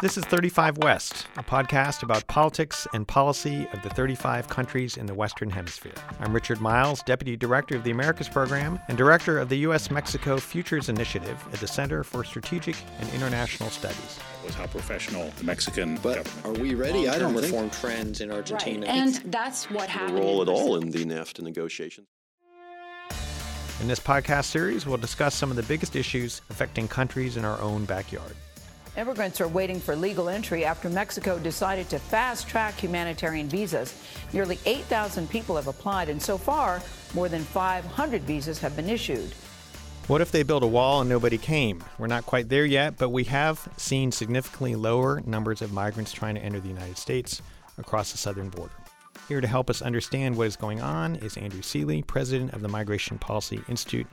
This is 35 West, a podcast about politics and policy of the 35 countries in the Western Hemisphere. I'm Richard Miles, Deputy Director of the Americas Program and Director of the U.S. Mexico Futures Initiative at the Center for Strategic and International Studies. Was how professional the Mexican but government. are we ready? I don't reform think. trends in Argentina. And that's what happened. role at all in the NAFTA negotiations. In this podcast series, we'll discuss some of the biggest issues affecting countries in our own backyard. Immigrants are waiting for legal entry after Mexico decided to fast track humanitarian visas. Nearly 8,000 people have applied, and so far, more than 500 visas have been issued. What if they built a wall and nobody came? We're not quite there yet, but we have seen significantly lower numbers of migrants trying to enter the United States across the southern border. Here to help us understand what is going on is Andrew Selee, president of the Migration Policy Institute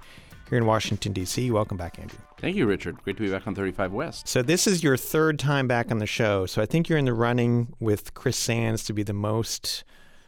here in Washington, D.C. Welcome back, Andrew. Thank you, Richard. Great to be back on 35 West. So, this is your third time back on the show. So, I think you're in the running with Chris Sands to be the most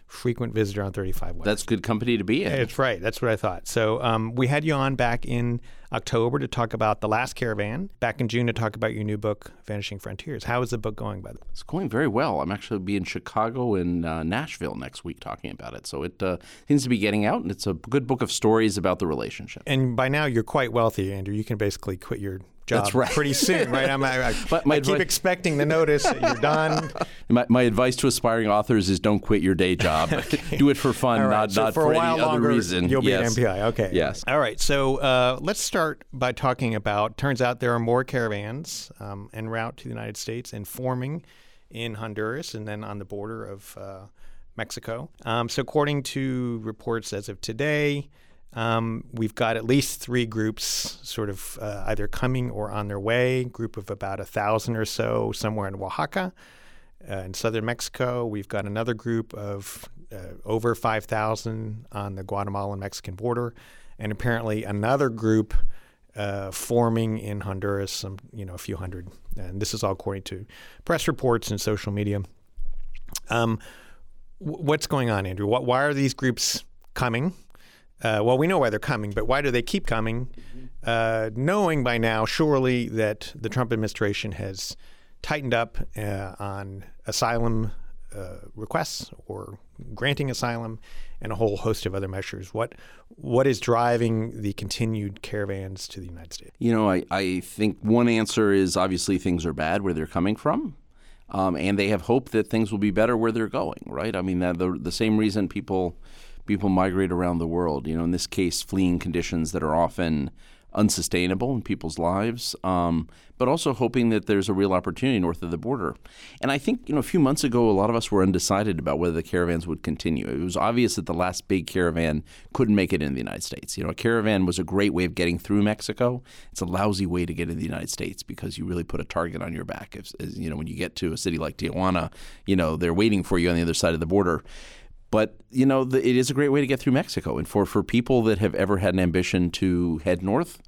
frequent visitor on 35 West. That's good company to be in. That's right. That's what I thought. So um, we had you on back in October to talk about The Last Caravan, back in June to talk about your new book, Vanishing Frontiers. How is the book going, by the way? It's going very well. I'm actually be in Chicago and uh, Nashville next week talking about it. So it uh, seems to be getting out, and it's a good book of stories about the relationship. And by now, you're quite wealthy, Andrew. You can basically quit your job That's right. pretty soon, right? I'm, I, I, But my I keep expecting the notice that you're done. My, my advice to aspiring authors is don't quit your day job. Do it for fun, right. not, so not for, for, a while any longer, other reason. You'll yes. be at MPI. Okay. Yes. All right. So uh, let's start by talking about. Turns out there are more caravans um, en route to the United States and forming in Honduras and then on the border of uh, Mexico. Um, so according to reports as of today. Um, we've got at least three groups sort of uh, either coming or on their way, group of about a thousand or so somewhere in Oaxaca, uh, in southern Mexico. We've got another group of uh, over 5,000 on the Guatemalan Mexican border, and apparently another group uh, forming in Honduras, some you know a few hundred. And this is all according to press reports and social media. Um, w- what's going on, Andrew? Wh- why are these groups coming? Uh, well, we know why they're coming, but why do they keep coming? Uh, knowing by now, surely, that the Trump administration has tightened up uh, on asylum uh, requests or granting asylum and a whole host of other measures. What what is driving the continued caravans to the United States? You know, I, I think one answer is obviously things are bad where they're coming from. Um, and they have hope that things will be better where they're going, right? I mean, the, the same reason people people migrate around the world. You know, in this case, fleeing conditions that are often unsustainable in people's lives, um, but also hoping that there's a real opportunity north of the border. And I think, you know, a few months ago, a lot of us were undecided about whether the caravans would continue. It was obvious that the last big caravan couldn't make it in the United States. You know, a caravan was a great way of getting through Mexico. It's a lousy way to get in the United States because you really put a target on your back. If, as, you know, when you get to a city like Tijuana, you know, they're waiting for you on the other side of the border. But you know, the, it is a great way to get through Mexico, and for for people that have ever had an ambition to head north,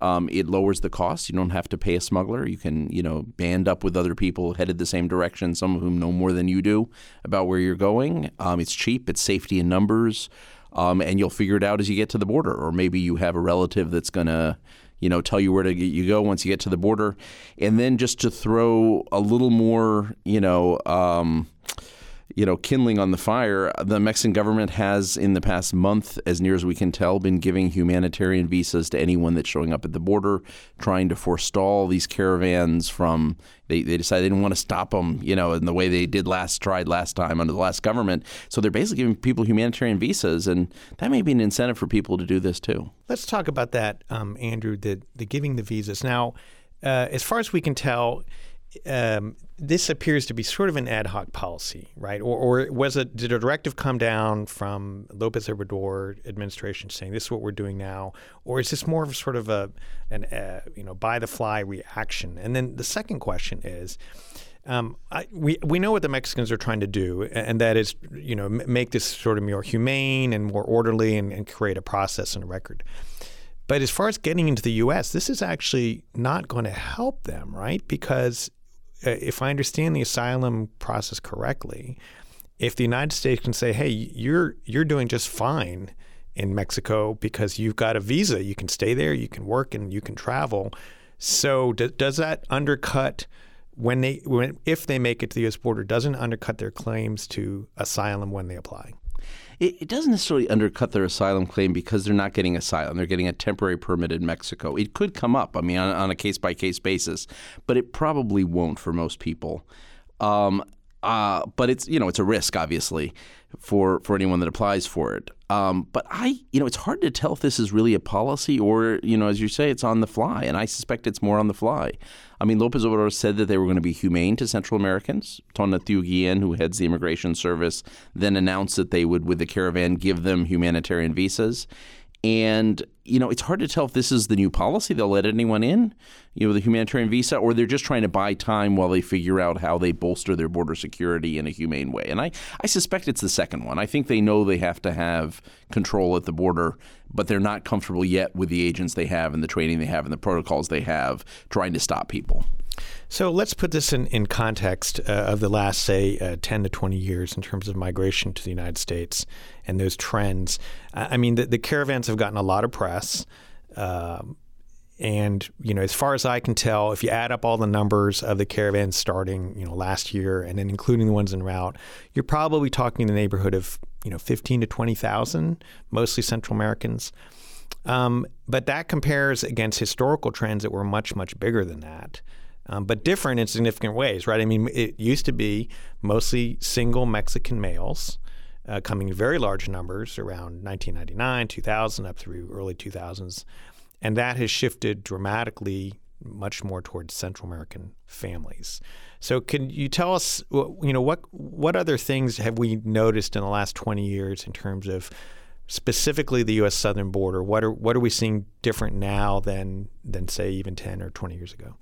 um, it lowers the cost. You don't have to pay a smuggler. You can you know band up with other people headed the same direction, some of whom know more than you do about where you're going. Um, it's cheap. It's safety in numbers, um, and you'll figure it out as you get to the border, or maybe you have a relative that's gonna you know, tell you where to you go once you get to the border, and then just to throw a little more, you know. You know, kindling on the fire. The Mexican government has, in the past month, as near as we can tell, been giving humanitarian visas to anyone that's showing up at the border, trying to forestall these caravans from. They, they decided they didn't want to stop them, you know, in the way they did last tried last time under the last government. So they're basically giving people humanitarian visas, and that may be an incentive for people to do this too. Let's talk about that, um, Andrew. The the giving the visas now, uh, as far as we can tell. Um, this appears to be sort of an ad hoc policy, right? Or, or was it did a directive come down from Lopez Obrador administration saying this is what we're doing now, or is this more of sort of a an uh, you know by the fly reaction? And then the second question is. Um, I, we we know what the Mexicans are trying to do, and that is, you know, m- make this sort of more humane and more orderly, and, and create a process and a record. But as far as getting into the U.S., this is actually not going to help them, right? Because Uh, if I understand the asylum process correctly, if the United States can say, "Hey, you're you're doing just fine in Mexico because you've got a visa, you can stay there, you can work, and you can travel," so does that undercut when they when if they make it to the U.S. border doesn't undercut their claims to asylum when they apply. It, it, doesn't necessarily undercut their asylum claim because they're not getting asylum. They're getting a temporary permit in Mexico. It could come up, I mean, on, on a case by case basis, but it probably won't for most people. Um, uh, but it's you know it's a risk obviously for for anyone that applies for it. Um, but I you know it's hard to tell if this is really a policy or you know as you say it's on the fly, and I suspect it's more on the fly. I mean Lopez Obrador said that they were going to be humane to Central Americans. Tonatiuh Guillen, who heads the immigration service, then announced that they would with the caravan give them humanitarian visas. And you know, it's hard to tell if this is the new policy. They'll let anyone in, you know, the humanitarian visa, or they're just trying to buy time while they figure out how they bolster their border security in a humane way. And I, I suspect it's the second one. I think they know they have to have control at the border, but they're not comfortable yet with the agents they have and the training they have and the protocols they have trying to stop people. So let's put this in, in context uh, of the last, say, uh, 10 to 20 years in terms of migration to the United States and those trends. I mean, the, the caravans have gotten a lot of press. Um, and you know, as far as I can tell, if you add up all the numbers of the caravans starting, you know, last year and then including the ones en route, you're probably talking in the neighborhood of you know 15 to 20 thousand, mostly Central Americans. Um, but that compares against historical trends that were much much bigger than that um, but different in significant ways, right? I mean, it used to be mostly single Mexican males uh, coming in very large numbers around 1999, 2000, up through early 2000s. And that has shifted dramatically much more towards Central American families. So, can you tell us, you know, what what other things have we noticed in the last 20 years in terms of specifically the U.S. southern border? What are what are we seeing different now than than say even 10 or 20 years ago?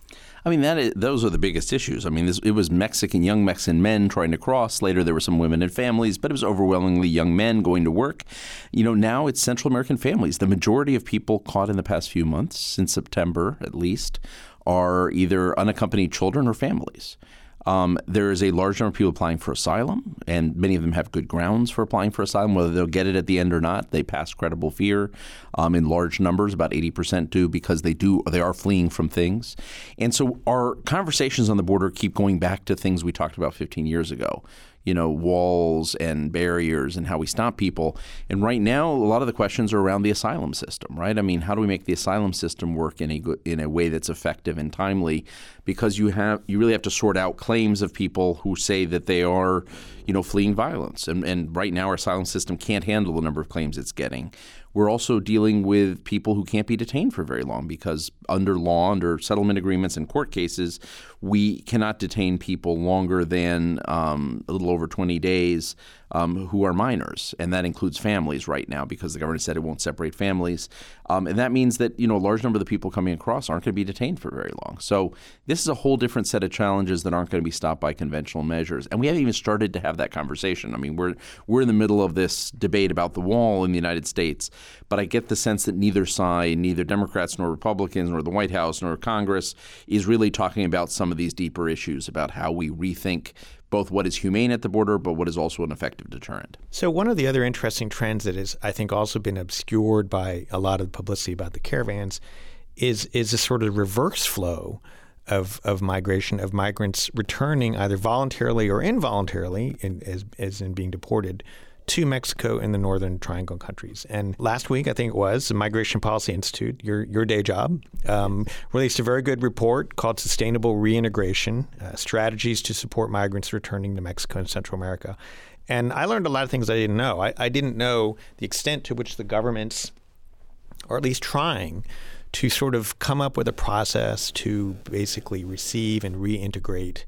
I mean, that is, those are the biggest issues. I mean, this, it was Mexican young Mexican men trying to cross. Later, there were some women and families, but it was overwhelmingly young men going to work. You know, now it's Central American families. The majority of people caught in the past few months, since September at least, are either unaccompanied children or families. Um, there is a large number of people applying for asylum, and many of them have good grounds for applying for asylum. Whether they'll get it at the end or not, they pass credible fear um, in large numbers. About eighty percent do because they do they are fleeing from things. And so our conversations on the border keep going back to things we talked about 15 years ago you know, walls and barriers and how we stop people. And right now, a lot of the questions are around the asylum system, right? I mean, how do we make the asylum system work in a in a way that's effective and timely? Because you have you really have to sort out claims of people who say that they are, you know, fleeing violence. And and right now, our asylum system can't handle the number of claims it's getting. We're also dealing with people who can't be detained for very long because under law, under settlement agreements and court cases, we cannot detain people longer than um, a little over 20 days um, who are minors, and that includes families right now because the government said it won't separate families, um, and that means that you know a large number of the people coming across aren't going to be detained for very long. So this is a whole different set of challenges that aren't going to be stopped by conventional measures, and we haven't even started to have that conversation. I mean, we're we're in the middle of this debate about the wall in the United States, but I get the sense that neither side, neither Democrats nor Republicans, nor the White House nor Congress, is really talking about some of these deeper issues about how we rethink both what is humane at the border, but what is also an effective deterrent. So, one of the other interesting trends that has, I think, also been obscured by a lot of publicity about the caravans is is a sort of reverse flow of, of migration of migrants returning either voluntarily or involuntarily, in, as, as in being deported to Mexico and the Northern Triangle countries. And last week, I think it was, the Migration Policy Institute, your, your day job, um, released a very good report called Sustainable Reintegration uh, Strategies to Support Migrants Returning to Mexico and Central America. And I learned a lot of things I didn't know. I, I didn't know the extent to which the governments, or at least trying, to sort of come up with a process to basically receive and reintegrate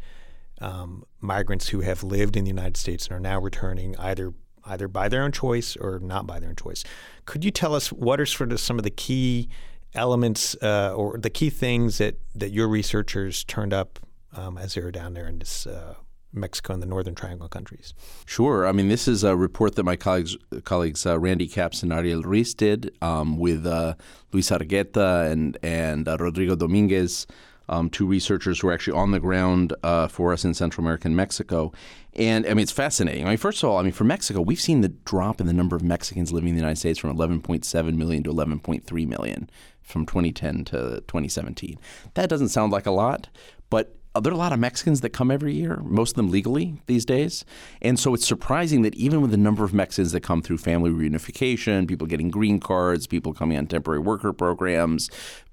um, migrants who have lived in the United States and are now returning either either by their own choice or not by their own choice. Could you tell us what are sort of some of the key elements uh, or the key things that, that your researchers turned up um, as they were down there in this uh, Mexico and the Northern Triangle countries? Sure. I mean, this is a report that my colleagues, colleagues uh, Randy Capps and Ariel Ruiz did um, with uh, Luis Argueta and, and uh, Rodrigo Dominguez um, two researchers who are actually on the ground uh, for us in Central America and Mexico. And I mean, it's fascinating. I mean, first of all, I mean, for Mexico, we've seen the drop in the number of Mexicans living in the United States from 11.7 million to 11.3 million from 2010 to 2017. That doesn't sound like a lot, but there are a lot of Mexicans that come every year, most of them legally these days. And so it's surprising that even with the number of Mexicans that come through family reunification, people getting green cards, people coming on temporary worker programs,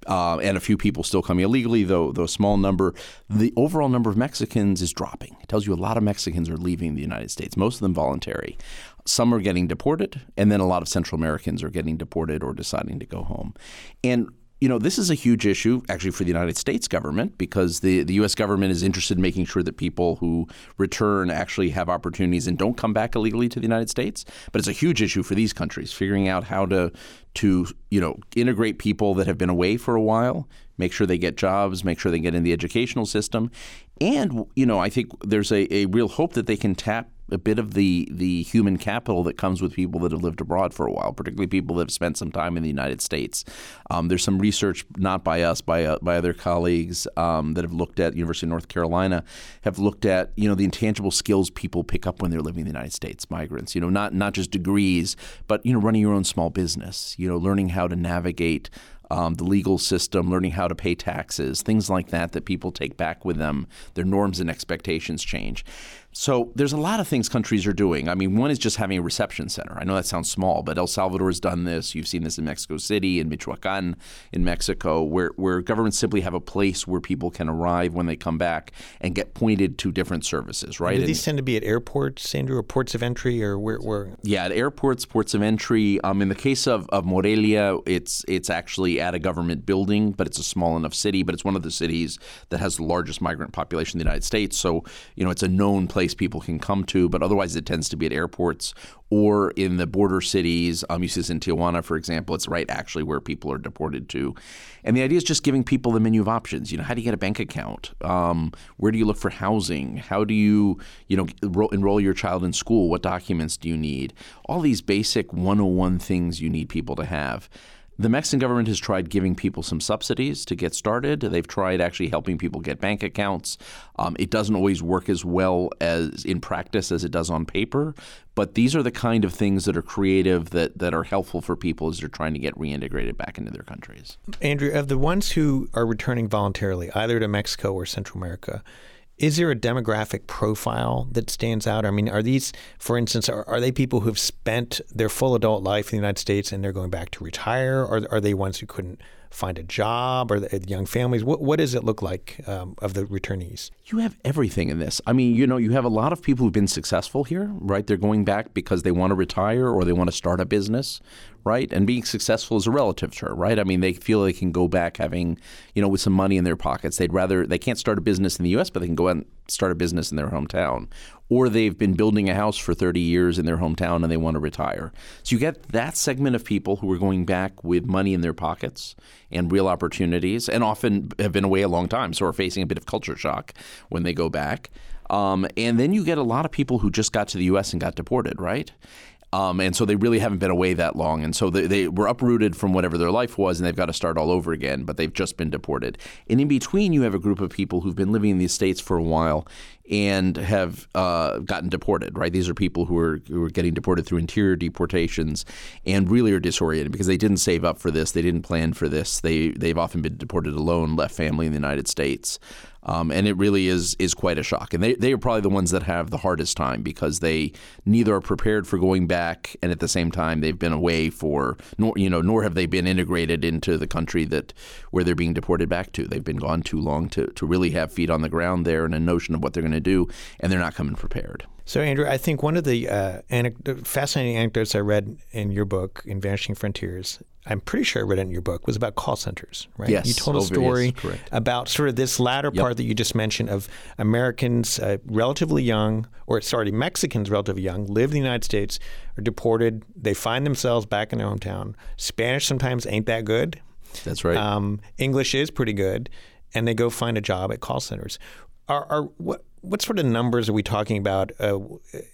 uh, and a few people still coming illegally, though, though a small number, the overall number of Mexicans is dropping. It tells you a lot of Mexicans are leaving the United States, most of them voluntary. Some are getting deported, and then a lot of Central Americans are getting deported or deciding to go home. And you know, this is a huge issue actually for the United States government because the, the U.S. government is interested in making sure that people who return actually have opportunities and don't come back illegally to the United States. But it's a huge issue for these countries, figuring out how to to you know integrate people that have been away for a while, make sure they get jobs, make sure they get in the educational system, and you know I think there's a, a real hope that they can tap a bit of the the human capital that comes with people that have lived abroad for a while, particularly people that have spent some time in the United States. Um, there's some research, not by us, by uh, by other colleagues um, that have looked at University of North Carolina, have looked at you know the intangible skills people pick up when they're living in the United States. Migrants, you know, not not just degrees, but you know, running your own small business. You know, learning how to navigate um, the legal system, learning how to pay taxes, things like that that people take back with them. Their norms and expectations change. So there's a lot of things countries are doing. I mean, one is just having a reception center. I know that sounds small, but El Salvador has done this. You've seen this in Mexico City, in Michoacan, in Mexico, where, where governments simply have a place where people can arrive when they come back and get pointed to different services, right? Do these tend to be at airports, Andrew, or ports of entry, or where? where? Yeah, at airports, ports of entry. Um, in the case of, of Morelia, it's it's actually at a government building, but it's a small enough city. But it's one of the cities that has the largest migrant population in the United States. So you know, it's a known place place people can come to, but otherwise it tends to be at airports or in the border cities. Um, you see this in Tijuana, for example. It's right actually where people are deported to. And the idea is just giving people the menu of options. You know, how do you get a bank account? Um, where do you look for housing? How do you, you know, enroll, enroll your child in school? What documents do you need? All these basic 101 things you need people to have. The Mexican government has tried giving people some subsidies to get started. They've tried actually helping people get bank accounts. Um, it doesn't always work as well as in practice as it does on paper, but these are the kind of things that are creative that, that are helpful for people as they're trying to get reintegrated back into their countries. Andrew, of the ones who are returning voluntarily, either to Mexico or Central America, is there a demographic profile that stands out? I mean, are these, for instance, are, are they people who've spent their full adult life in the United States and they're going back to retire? Or are they ones who couldn't find a job or the young families? What, what does it look like um, of the returnees? You have everything in this. I mean, you know, you have a lot of people who've been successful here, right? They're going back because they want to retire or they want to start a business, right? And being successful is a relative term, right? I mean, they feel they can go back having, you know, with some money in their pockets. They'd rather, they can't start a business in the U.S., but they can go out and start a business in their hometown or they've been building a house for 30 years in their hometown and they want to retire. So you get that segment of people who are going back with money in their pockets and real opportunities, and often have been away a long time, so are facing a bit of culture shock when they go back. Um, and then you get a lot of people who just got to the U.S. and got deported, right? Um, and so they really haven't been away that long. And so they, they, were uprooted from whatever their life was, and they've got to start all over again, but they've just been deported. And in between, you have a group of people who've been living in these states for a while and have uh, gotten deported, right? These are people who are, who are getting deported through interior deportations and really are disoriented because they didn't save up for this. They didn't plan for this. They, they've often been deported alone, left family in the United States. Um, and it really is is quite a shock. And they, they are probably the ones that have the hardest time because they neither are prepared for going back, and at the same time they've been away for nor you know nor have they been integrated into the country that where they're being deported back to. They've been gone too long to to really have feet on the ground there and a notion of what they're going to do, and they're not coming prepared. So, Andrew, I think one of the uh, anec- fascinating anecdotes I read in your book, in Vanishing Frontiers, I'm pretty sure I read it in your book, was about call centers, right? Yes. You told a story yes, about sort of this latter yep. part that you just mentioned of Americans uh, relatively young, or sorry, Mexicans relatively young, live in the United States, are deported. They find themselves back in their hometown. Spanish sometimes ain't that good. That's right. Um, English is pretty good. And they go find a job at call centers. Are, are what what sort of numbers are we talking about uh,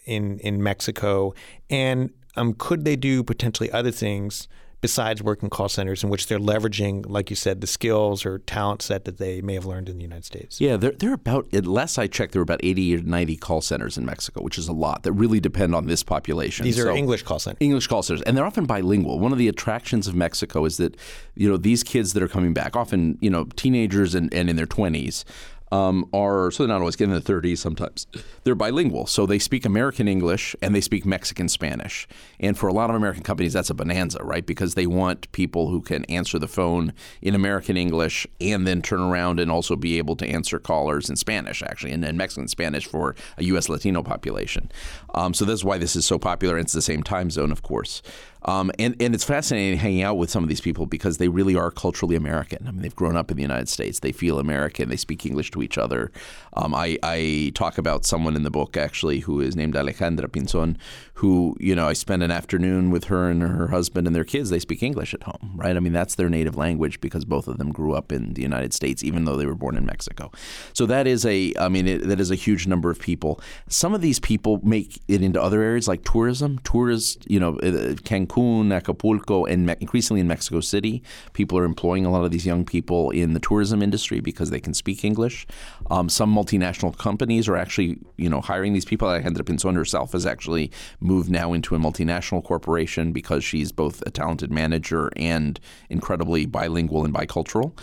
in in Mexico? And um, could they do potentially other things besides working call centers in which they're leveraging, like you said, the skills or talent set that they may have learned in the United States? Yeah, they're, they're about, last I checked, there were about 80 or 90 call centers in Mexico, which is a lot that really depend on this population. These are so, English call centers. English call centers. And they're often bilingual. One of the attractions of Mexico is that, you know, these kids that are coming back, often, you know, teenagers and, and in their 20s, um, are so they're not always getting in the 30s sometimes. They're bilingual so they speak american english and they speak mexican spanish. And for a lot of american companies that's a bonanza right? Because they want people who can answer the phone in american english and then turn around and also be able to answer callers in spanish actually and, and mexican spanish for a us latino population. Um, so that's why this is so popular. And it's the same time zone of course um, and, and it's fascinating hanging out with some of these people because they really are culturally American. I mean, they've grown up in the United States. They feel American. They speak English to each other. Um, I, I talk about someone in the book actually who is named Alejandra Pinzon, who you know I spent an afternoon with her and her husband and their kids. They speak English at home, right? I mean, that's their native language because both of them grew up in the United States, even though they were born in Mexico. So that is a, I mean, it, that is a huge number of people. Some of these people make it into other areas like tourism. Tourists, you know, uh, Cancun, Acapulco, and me- increasingly in Mexico City, people are employing a lot of these young people in the tourism industry because they can speak English. Um, some multinational companies are actually, you know, hiring these people. I ended up Alejandra Pinzon herself has actually moved now into a multinational corporation because she's both a talented manager and incredibly bilingual and bicultural.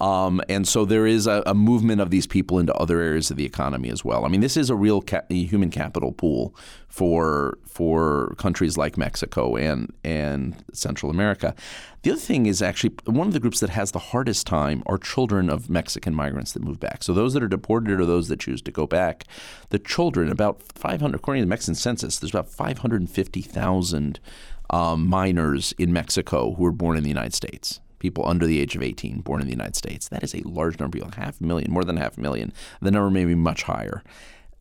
Um, and so there is a, a, movement of these people into other areas of the economy as well. I mean, this is a real ca- human capital pool for for countries like Mexico and and Central America. The other thing is actually one of the groups that has the hardest time are children of Mexican migrants that move back. So those that are deported or those that choose to go back. The children, about 500, according to the Mexican census, there's about 550,000 um, minors in Mexico who were born in the United States people under the age of 18 born in the United States. That is a large number people, half a million, more than half a million. The number may be much higher.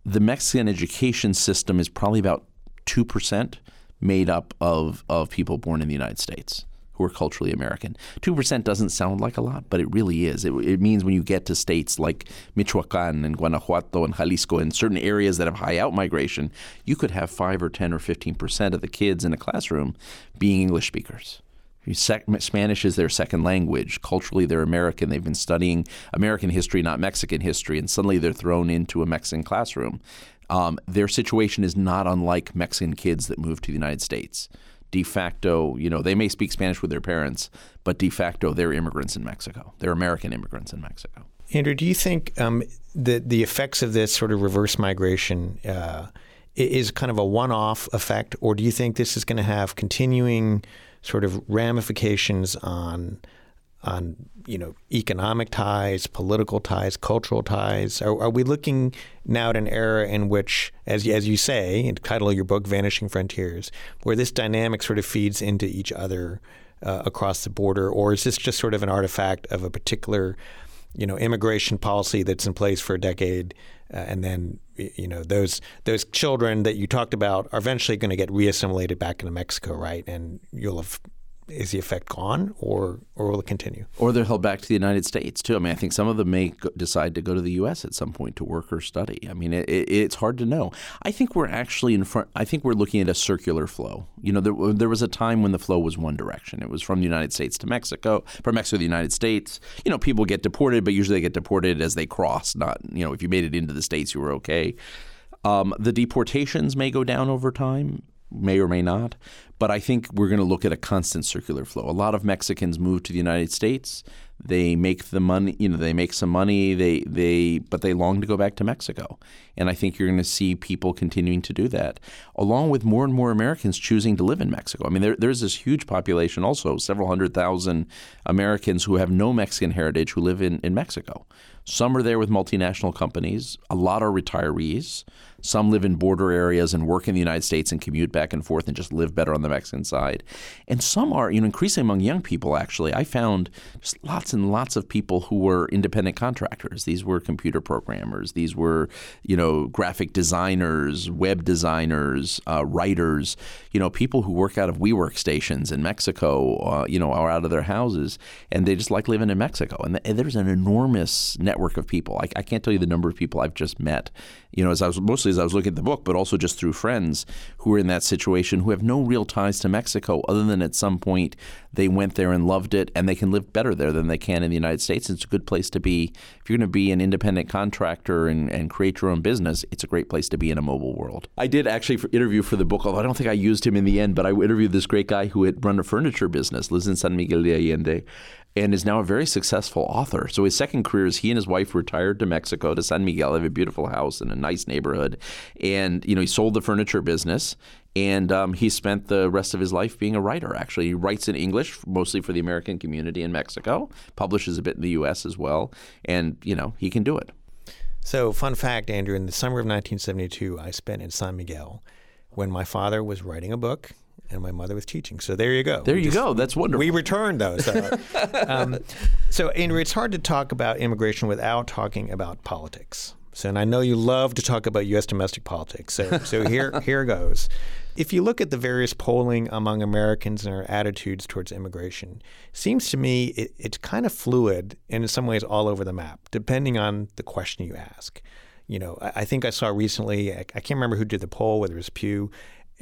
The Mexican education system is probably about 2% made up of, of people born in the United States who are culturally American. 2% doesn't sound like a lot, but it really is. It, it, means when you get to states like Michoacan and Guanajuato and Jalisco and certain areas that have high out migration, you could have 5 or 10 or 15% of the kids in a classroom being English speakers. Spanish is their second language. Culturally, they're American. They've been studying American history, not Mexican history, and suddenly they're thrown into a Mexican classroom. Um, their situation is not unlike Mexican kids that move to the United States. De facto, you know, they may speak Spanish with their parents, but de facto, they're immigrants in Mexico. They're American immigrants in Mexico. Andrew, do you think um, that the effects of this sort of reverse migration uh, is kind of a one-off effect, or do you think this is going to have continuing sort of ramifications on on you know economic ties, political ties, cultural ties? Are, are, we looking now at an era in which, as as you say, in the title of your book, "Vanishing Frontiers," where this dynamic sort of feeds into each other uh, across the border, or is this just sort of an artifact of a particular you know immigration policy that's in place for a decade, uh, and then you know those those children that you talked about are eventually going to get reassimilated back into Mexico, right? And you'll have is the effect gone, or or will it continue? Or they're held back to the United States too. I mean, I think some of them may go, decide to go to the U.S. at some point to work or study. I mean, it, it, it's hard to know. I think we're actually in front. I think we're looking at a circular flow. You know, there, there was a time when the flow was one direction. It was from the United States to Mexico, from Mexico to the United States. You know, people get deported, but usually they get deported as they cross. Not you know, if you made it into the states, you were okay. Um, the deportations may go down over time may or may not. But I think we're going to look at a constant circular flow. A lot of Mexicans move to the United States. They make the money, you know, they make some money. They they but they long to go back to Mexico, and I think you're going to see people continuing to do that, along with more and more Americans choosing to live in Mexico. I mean, there, there's this huge population, also several hundred thousand Americans who have no Mexican heritage who live in in Mexico. Some are there with multinational companies. A lot are retirees. Some live in border areas and work in the United States and commute back and forth and just live better on the Mexican side. And some are, you know, increasingly among young people, actually. I found just lots and lots of people who were independent contractors. These were computer programmers. These were, you know, graphic designers, web designers, uh, writers, you know, people who work out of WeWork stations in Mexico, uh, you know, or out of their houses. And they just like living in Mexico. And, th- and there's an enormous network network of people. I, I, can't tell you the number of people I've just met. You know, as I was mostly as I was looking at the book, but also just through friends who are in that situation who have no real ties to Mexico, other than at some point they went there and loved it, and they can live better there than they can in the United States. It's a good place to be if you're going to be an independent contractor and, and create your own business. It's a great place to be in a mobile world. I did actually interview for the book, although I don't think I used him in the end, but I interviewed this great guy who had run a furniture business, lives in San Miguel de Allende and is now a very successful author. So his second career is he and his wife retired to Mexico to San Miguel. Have a beautiful house in a nice neighborhood, and you know he sold the furniture business. And um, he spent the rest of his life being a writer. Actually, he writes in English, mostly for the American community in Mexico. Publishes a bit in the U.S. as well, and you know he can do it. So, fun fact, Andrew, in the summer of 1972, I spent in San Miguel when my father was writing a book and my mother was teaching. So there you go. There We you just- go. That's wonderful. We returned those. So, um, so, Andrew, it's hard to talk about immigration without talking about politics. So, and I know you love to talk about U.S. domestic politics. So, so here, here goes. If you look at the various polling among Americans and our attitudes towards immigration, seems to me it, it's kind of fluid and in some ways all over the map, depending on the question you ask. You know, I, I think I saw recently, I, I can't remember who did the poll, whether it was Pew,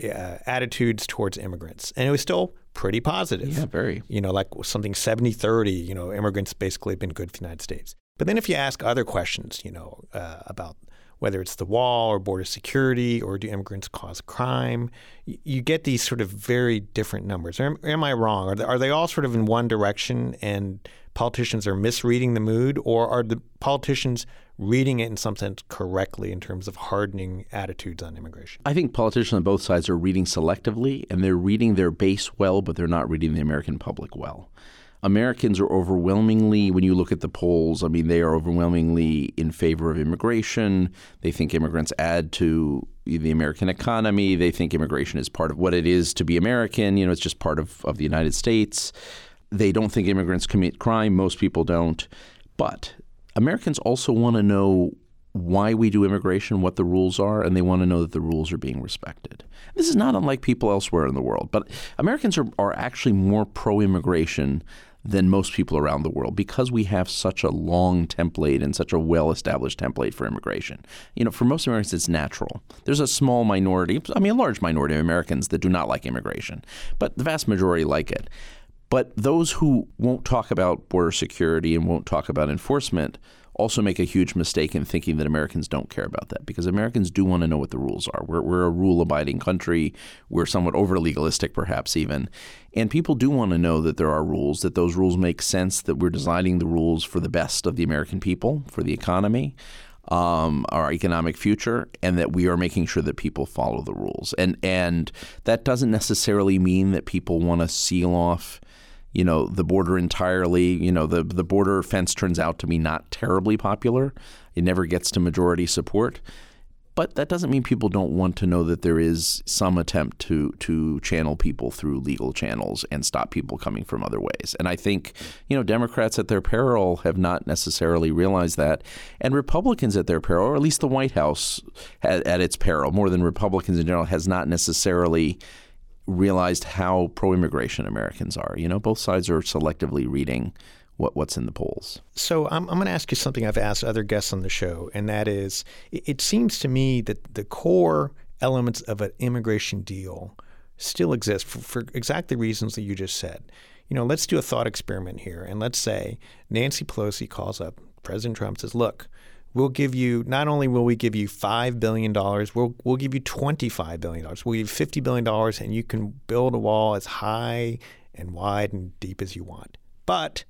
uh, attitudes towards immigrants. And it was still pretty positive. Yeah, very. You know, like something 70 30, you know, immigrants basically have been good for the United States. But then if you ask other questions, you know, uh, about whether it's the wall or border security or do immigrants cause crime, you get these sort of very different numbers. Am, am I wrong? Are they, are they all sort of in one direction and politicians are misreading the mood, or are the politicians reading it in some sense correctly in terms of hardening attitudes on immigration? I think politicians on both sides are reading selectively, and they're reading their base well, but they're not reading the American public well. Americans are overwhelmingly, when you look at the polls, I mean, they are overwhelmingly in favor of immigration. They think immigrants add to the American economy. They think immigration is part of what it is to be American. You know, it's just part of, of the United States. They don't think immigrants commit crime. Most people don't. But Americans also want to know why we do immigration, what the rules are, and they want to know that the rules are being respected. This is not unlike people elsewhere in the world, but Americans are, are actually more pro immigration than most people around the world because we have such a long template and such a well established template for immigration. You know, for most Americans, it's natural. There's a small minority, I mean, a large minority of Americans that do not like immigration, but the vast majority like it. But those who won't talk about border security and won't talk about enforcement also make a huge mistake in thinking that Americans don't care about that because Americans do want to know what the rules are. We're, we're a rule abiding country. We're somewhat over legalistic, perhaps even. And people do want to know that there are rules, that those rules make sense, that we're designing the rules for the best of the American people, for the economy. Um, our economic future, and that we are making sure that people follow the rules, and and that doesn't necessarily mean that people want to seal off you know the border entirely. You know the the border fence turns out to be not terribly popular. It never gets to majority support, but that doesn't mean people don't want to know that there is some attempt to to channel people through legal channels and stop people coming from other ways. And I think you know Democrats at their peril have not necessarily realized that, and Republicans at their peril, or at least the White House at, at its peril, more than Republicans in general, has not necessarily realized how pro-immigration Americans are. You know, both sides are selectively reading what, what's in the polls. So I'm, I'm going to ask you something I've asked other guests on the show, and that is, it, it seems to me that the core elements of an immigration deal still exist for, for exactly reasons that you just said. You know, let's do a thought experiment here, and let's say Nancy Pelosi calls up President Trump says, "Look, we'll give you not only will we give you five billion dollars, we'll we'll give you twenty-five billion dollars. We'll give you fifty billion dollars, and you can build a wall as high and wide and deep as you want. But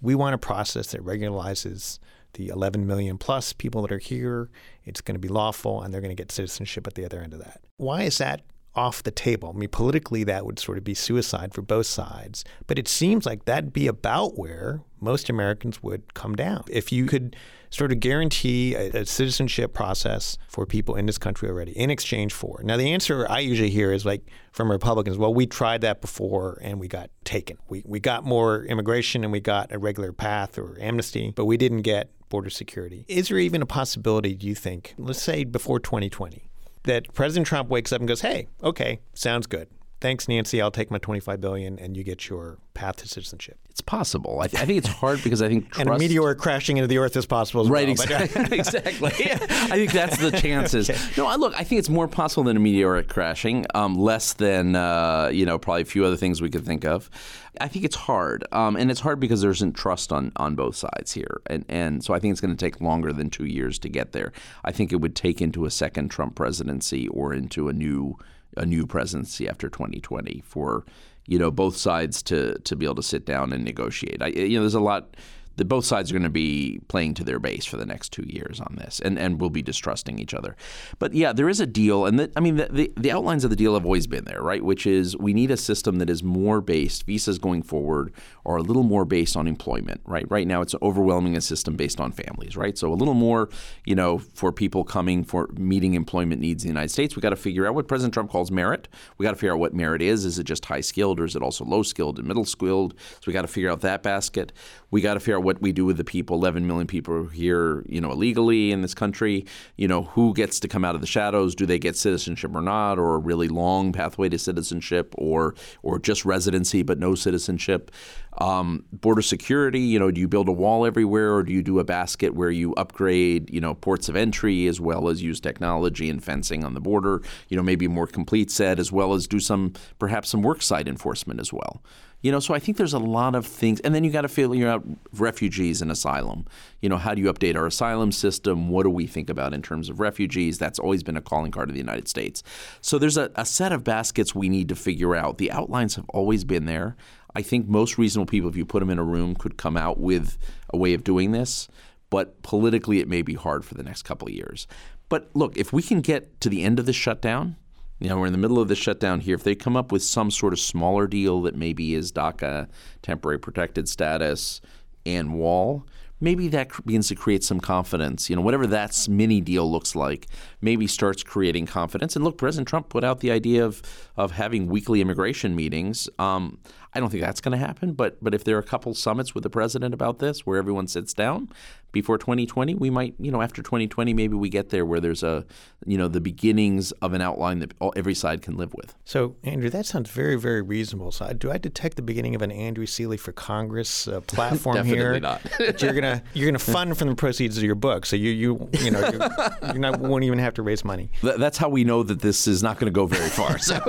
we want a process that regularizes the 11 million plus people that are here. It's going to be lawful, and they're going to get citizenship at the other end of that. Why is that off the table? I mean, politically, that would sort of be suicide for both sides. But it seems like that'd be about where most Americans would come down. If you could sort of guarantee a, a citizenship process for people in this country already in exchange for. Now, the answer I usually hear is like from Republicans, well, we tried that before and we got taken. We, we got more immigration and we got a regular path or amnesty, but we didn't get border security. Is there even a possibility, do you think, let's say before 2020, that President Trump wakes up and goes, "Hey, okay, sounds good. Thanks, Nancy. I'll take my 25 billion, and you get your path to citizenship." It's possible. I, th- I think it's hard because I think And a trust- meteor crashing into the Earth is possible as Right, well. but- exactly. exactly. I think that's the chances. No, I, look, I think it's more possible than a meteoric crashing, um, less than uh, you know probably a few other things we could think of. I think it's hard, um, and it's hard because there isn't trust on on both sides here, and and so I think it's going to take longer than two years to get there. I think it would take into a second Trump presidency or into a new a new presidency after 2020 for you know both sides to to be able to sit down and negotiate. I, you know, there's a lot that both sides are going to be playing to their base for the next two years on this, and, and will be distrusting each other. But yeah, there is a deal, and the, I mean the, the, the outlines of the deal have always been there, right? Which is we need a system that is more based visas going forward are a little more based on employment, right? Right now, it's overwhelming a system based on families, right? So a little more, you know, for people coming for meeting employment needs in the United States. We got to figure out what President Trump calls merit. We got to figure out what merit is. Is it just high skilled, or is it also low skilled and middle skilled? So we got to figure out that basket. We got to figure out what we do with the people, 11 million people here, you know, illegally in this country. You know, who gets to come out of the shadows? Do they get citizenship or not, or a really long pathway to citizenship, or or just residency but no citizenship? Um, border security, you know, do you build a wall everywhere, or do you do a basket where you upgrade, you know, ports of entry as well as use technology and fencing on the border? You know, maybe a more complete set, as well as do some perhaps some worksite enforcement as well. You know, so I think there's a lot of things, and then you got to figure out refugees and asylum. You know, how do you update our asylum system? What do we think about in terms of refugees? That's always been a calling card of the United States. So there's a, a set of baskets we need to figure out. The outlines have always been there. I think most reasonable people, if you put them in a room, could come out with a way of doing this. But politically, it may be hard for the next couple of years. But look, if we can get to the end of this shutdown, you know, we're in the middle of the shutdown here. If they come up with some sort of smaller deal that maybe is DACA, temporary protected status, and wall, maybe that begins to create some confidence. You know, whatever that mini deal looks like, maybe starts creating confidence. And look, President Trump put out the idea of of having weekly immigration meetings. Um, I don't think that's going to happen, but but if there are a couple summits with the president about this, where everyone sits down before 2020, we might, you know, after 2020, maybe we get there where there's a, you know, the beginnings of an outline that all, every side can live with. So, Andrew, that sounds very, very reasonable. So, do I detect the beginning of an Andrew Selee for Congress uh, platform Definitely here? not. you're gonna you're gonna fund from the proceeds of your book. So you you you know you're, you're not won't even have to raise money. Th- that's how we know that this is not going to go very far. So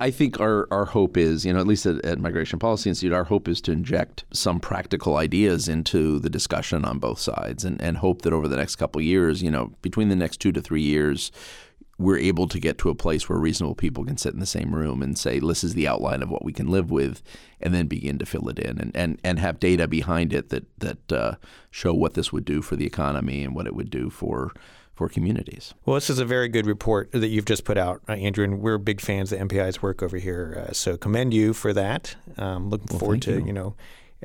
I think our, our hope is, you know, at least at, at Migration Policy Institute, our hope is to inject some practical ideas into the discussion on both sides and, and hope that over the next couple of years, you know, between the next two to three years, we're able to get to a place where reasonable people can sit in the same room and say, this is the outline of what we can live with, and then begin to fill it in and, and, and have data behind it that, that uh, show what this would do for the economy and what it would do for for communities. Well, this is a very good report that you've just put out, uh, Andrew, and we're big fans of MPI's work over here. Uh, so commend you for that. Um, looking well, forward to you. you know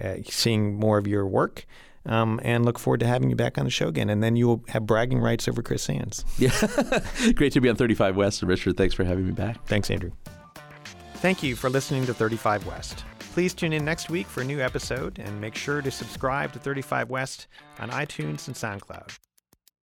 uh, seeing more of your work. Um, and look forward to having you back on the show again. And then you will have bragging rights over Chris Sands. Yeah. Great to be on 35 West. Richard, thanks for having me back. Thanks, Andrew. Thank you for listening to 35 West. Please tune in next week for a new episode and make sure to subscribe to 35 West on iTunes and SoundCloud.